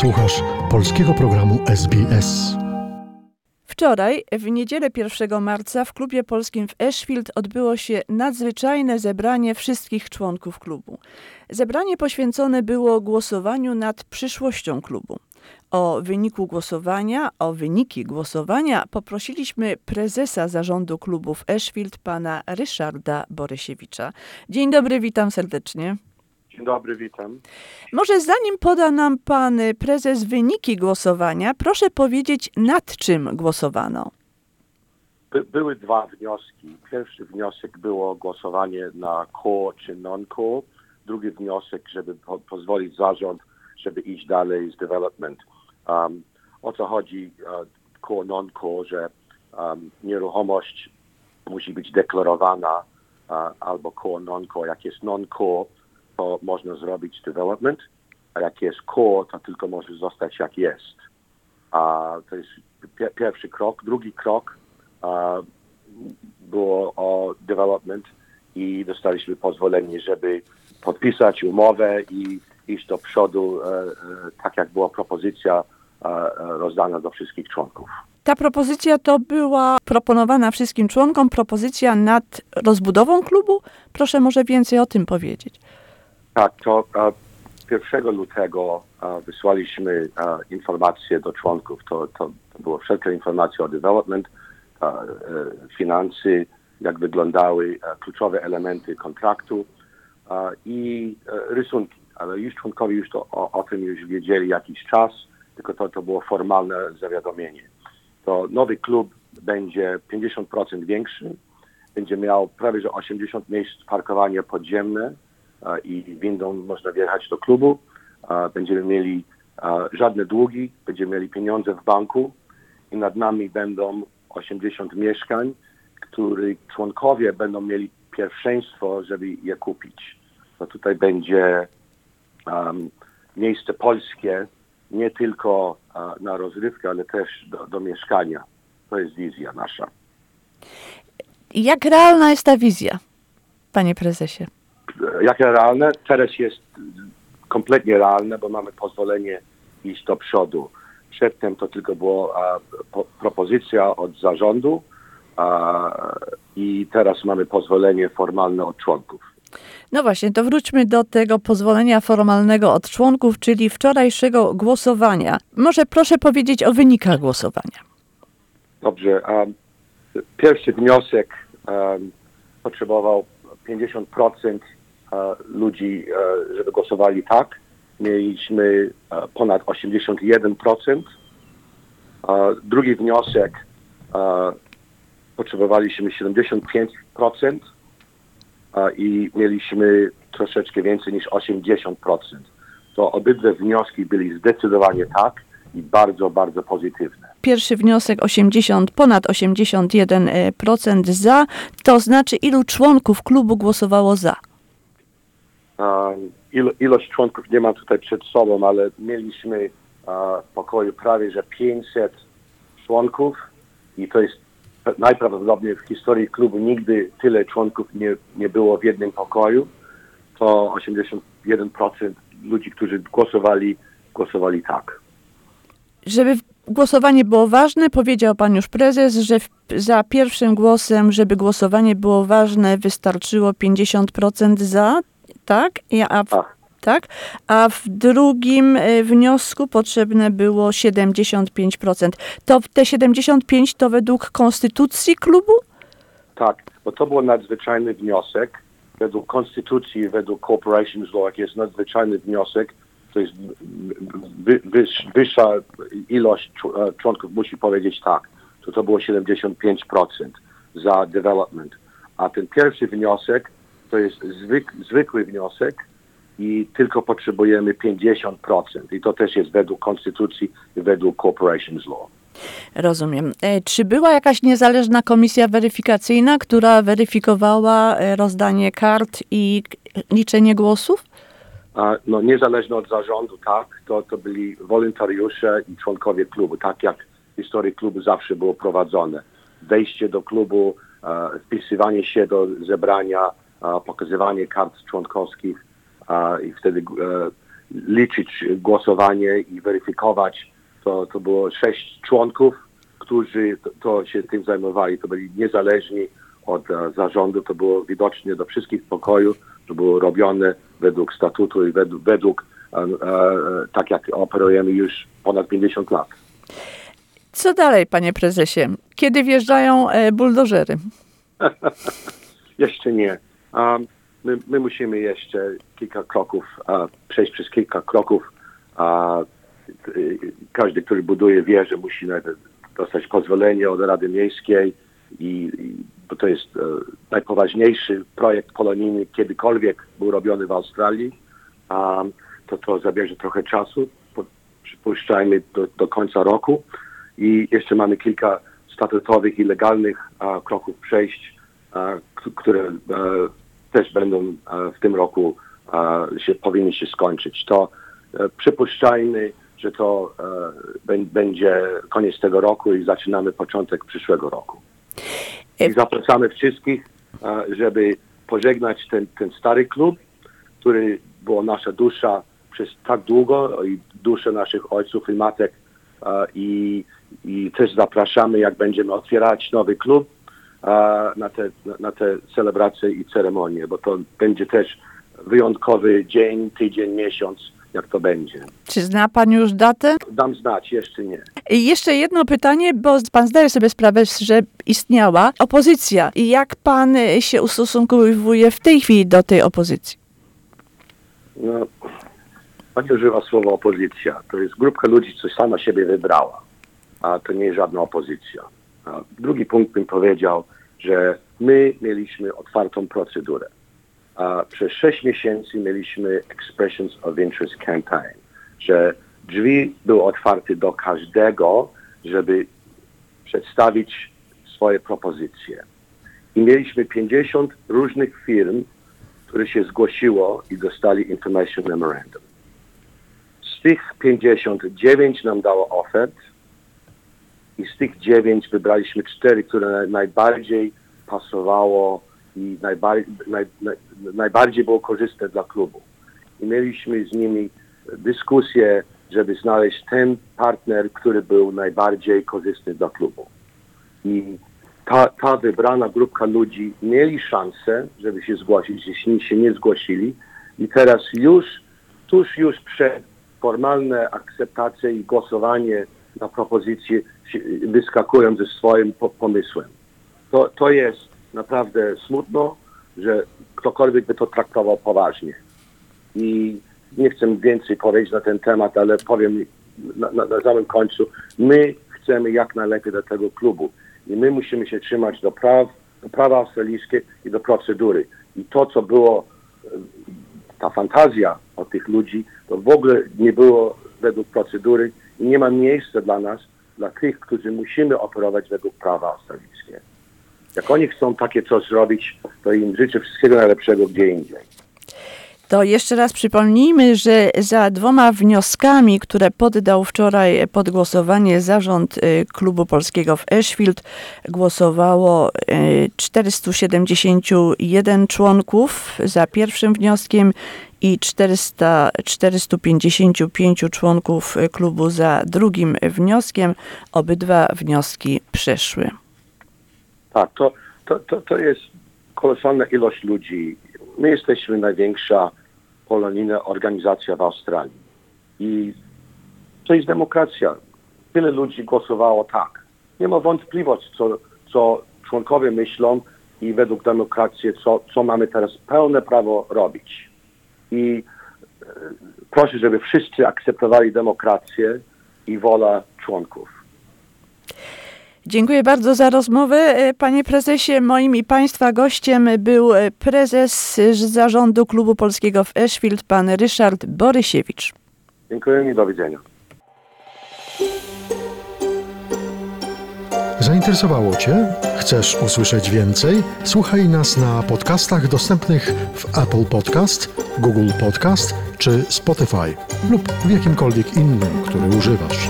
Słuchasz polskiego programu SBS. Wczoraj, w niedzielę 1 marca, w klubie polskim w Ashfield odbyło się nadzwyczajne zebranie wszystkich członków klubu. Zebranie poświęcone było głosowaniu nad przyszłością klubu. O wyniku głosowania, o wyniki głosowania poprosiliśmy prezesa zarządu klubu w Ashfield, pana Ryszarda Borysiewicza. Dzień dobry, witam serdecznie. Dzień dobry, witam. Może zanim poda nam pan prezes wyniki głosowania, proszę powiedzieć, nad czym głosowano. By, były dwa wnioski. Pierwszy wniosek było głosowanie na core czy non-core. Drugi wniosek, żeby po, pozwolić zarząd, żeby iść dalej z development. Um, o co chodzi uh, core, non-core, że um, nieruchomość musi być deklarowana uh, albo core, non-core. Jak jest non-core, to można zrobić development, a jak jest core, to tylko może zostać jak jest. A to jest pi- pierwszy krok. Drugi krok a, było o development i dostaliśmy pozwolenie, żeby podpisać umowę i iść do przodu, e, e, tak jak była propozycja e, e, rozdana do wszystkich członków. Ta propozycja to była proponowana wszystkim członkom, propozycja nad rozbudową klubu. Proszę może więcej o tym powiedzieć. Tak, to e, 1 lutego wysłaliśmy informacje do członków. To, to, było wszelkie informacje o development, e, finanse, jak wyglądały kluczowe elementy kontraktu i e, rysunki. Ale już członkowie już to, o, o tym już wiedzieli jakiś czas, tylko to, to było formalne zawiadomienie. To nowy klub będzie 50% większy, będzie miał prawie że 80 miejsc parkowania podziemne, i windą można wjechać do klubu. Będziemy mieli żadne długi, będziemy mieli pieniądze w banku i nad nami będą 80 mieszkań, których członkowie będą mieli pierwszeństwo, żeby je kupić. To tutaj będzie um, miejsce polskie nie tylko a, na rozrywkę, ale też do, do mieszkania. To jest wizja nasza. Jak realna jest ta wizja, panie prezesie? Jakie realne? Teraz jest kompletnie realne, bo mamy pozwolenie iść do przodu. Przedtem to tylko była po, propozycja od zarządu a, i teraz mamy pozwolenie formalne od członków. No właśnie, to wróćmy do tego pozwolenia formalnego od członków, czyli wczorajszego głosowania. Może proszę powiedzieć o wynikach głosowania. Dobrze. Um, pierwszy wniosek um, potrzebował 50% e, ludzi, e, żeby głosowali tak. Mieliśmy e, ponad 81%. E, Drugi wniosek e, potrzebowaliśmy 75% e, i mieliśmy troszeczkę więcej niż 80%. To obydwa wnioski byli zdecydowanie tak i bardzo, bardzo pozytywne. Pierwszy wniosek 80, ponad 81% za, to znaczy ilu członków klubu głosowało za? Ilo, ilość członków nie mam tutaj przed sobą, ale mieliśmy w pokoju prawie że 500 członków i to jest najprawdopodobniej w historii klubu nigdy tyle członków nie, nie było w jednym pokoju. To 81% ludzi, którzy głosowali, głosowali tak. Żeby głosowanie było ważne, powiedział pan już prezes, że w, za pierwszym głosem, żeby głosowanie było ważne, wystarczyło 50% za, tak? I- A w, Tak. tak? A w drugim e, wniosku potrzebne było 75%. To te 75% to według konstytucji klubu? Tak, bo to był nadzwyczajny wniosek. Według konstytucji, według Corporations Law, jak jest nadzwyczajny wniosek, to jest wy, wyż, wyższa ilość e, członków musi powiedzieć tak. To to było 75% za development. A ten pierwszy wniosek to jest zwyk, zwykły wniosek i tylko potrzebujemy 50%. I to też jest według konstytucji i według Corporations Law. Rozumiem. E, Czy była jakaś niezależna komisja weryfikacyjna, która weryfikowała e, rozdanie kart i liczenie głosów? A, no, niezależnie od zarządu, tak, to, to byli wolontariusze i członkowie klubu, tak jak w historii klubu zawsze było prowadzone. Wejście do klubu, e, wpisywanie się do zebrania, pokazywanie kart członkowskich i wtedy e, liczyć głosowanie i weryfikować, to, to było sześć członków, którzy to, to się tym zajmowali. To byli niezależni od e, zarządu, to było widocznie do wszystkich pokoju, to było robione według statutu i według, według e, tak jak operujemy już ponad 50 lat. Co dalej, panie prezesie? Kiedy wjeżdżają buldożery? Jeszcze nie. My, my musimy jeszcze kilka kroków, przejść przez kilka kroków. Y, każdy, który buduje wieżę, musi najpierw dostać pozwolenie od Rady Miejskiej, i, i, bo to jest e, najpoważniejszy projekt kolonijny kiedykolwiek był robiony w Australii. To to zabierze trochę czasu, po, przypuszczajmy do, do końca roku. I jeszcze mamy kilka statutowych i legalnych kroków przejść, które e, też będą e, w tym roku e, się, powinny się skończyć. To e, przypuszczajmy, że to bę- będzie koniec tego roku i zaczynamy początek przyszłego roku. I zapraszamy wszystkich, żeby pożegnać ten, ten stary klub, który była nasza dusza przez tak długo i dusze naszych ojców i matek i, i też zapraszamy, jak będziemy otwierać nowy klub na te, na, te celebracje i ceremonie, bo to będzie też wyjątkowy dzień, tydzień, miesiąc, jak to będzie. Czy zna pan już datę? Dam znać, jeszcze nie. I jeszcze jedno pytanie, bo pan zdaje sobie sprawę, że istniała opozycja. I jak pan się ustosunkowuje w tej chwili do tej opozycji? No, pani używa słowa opozycja. To jest grupka ludzi, co sama siebie wybrała, a to nie jest żadna opozycja. Drugi punkt bym powiedział, że my mieliśmy otwartą procedurę. Przez sześć miesięcy mieliśmy Expressions of Interest Campaign, że drzwi były otwarte do każdego, żeby przedstawić swoje propozycje. I mieliśmy 50 różnych firm, które się zgłosiło i dostali Information Memorandum. Z tych 59 nam dało ofert i z tych 9 wybraliśmy 4, które naj- najbardziej pasowało i najbardziej, naj, naj, najbardziej było korzystne dla klubu. I mieliśmy z nimi dyskusję, żeby znaleźć ten partner, który był najbardziej korzystny dla klubu. I ta, ta wybrana grupka ludzi mieli szansę, żeby się zgłosić, jeśli się nie zgłosili. I teraz już, tuż już przed formalne akceptacje i głosowanie na propozycję wyskakują ze swoim po- pomysłem. To, to jest naprawdę smutno, że ktokolwiek by to traktował poważnie. I nie chcę więcej powiedzieć na ten temat, ale powiem na, na, na samym końcu, my chcemy jak najlepiej do tego klubu i my musimy się trzymać do praw, do prawa australijskie i do procedury. I to, co było, e, ta fantazja od tych ludzi, to w ogóle nie było według procedury nie ma miejsca dla nas, dla tych, którzy musimy operować według prawa australijskiego. Jak oni chcą takie coś zrobić, to im życzę wszystkiego najlepszego gdzie indziej. To jeszcze raz przypomnijmy, że za dwoma wnioskami, które poddał wczoraj pod głosowanie zarząd y, klubu polskiego w Ashfield, głosowało y, 471 członków za pierwszym wnioskiem i 400, 455 członków y, klubu za drugim wnioskiem. Obydwa wnioski przeszły. Tak, to, to, to, to jest kolosalna ilość ludzi. My jesteśmy największa polonijna organizacja w Australii. I to jest demokracja. Tyle ludzi głosowało tak. Nie ma wątpliwości, co, co członkowie myślą i według demokracji, co, co mamy teraz pełne prawo robić. I e, proszę, żeby wszyscy akceptowali demokrację i wolę członków. Dziękuję bardzo za rozmowę. E, Panie prezesie, moim i państwa gościem był e, prezes zarządu klubu polskiego w Ashfield, pan Ryszard Borysiewicz. Dziękuję i do widzenia. Zainteresowało Cię? Chcesz usłyszeć więcej? Słuchaj nas na podcastach dostępnych w Apple Podcast, Google Podcast czy Spotify lub w jakimkolwiek innym, który używasz.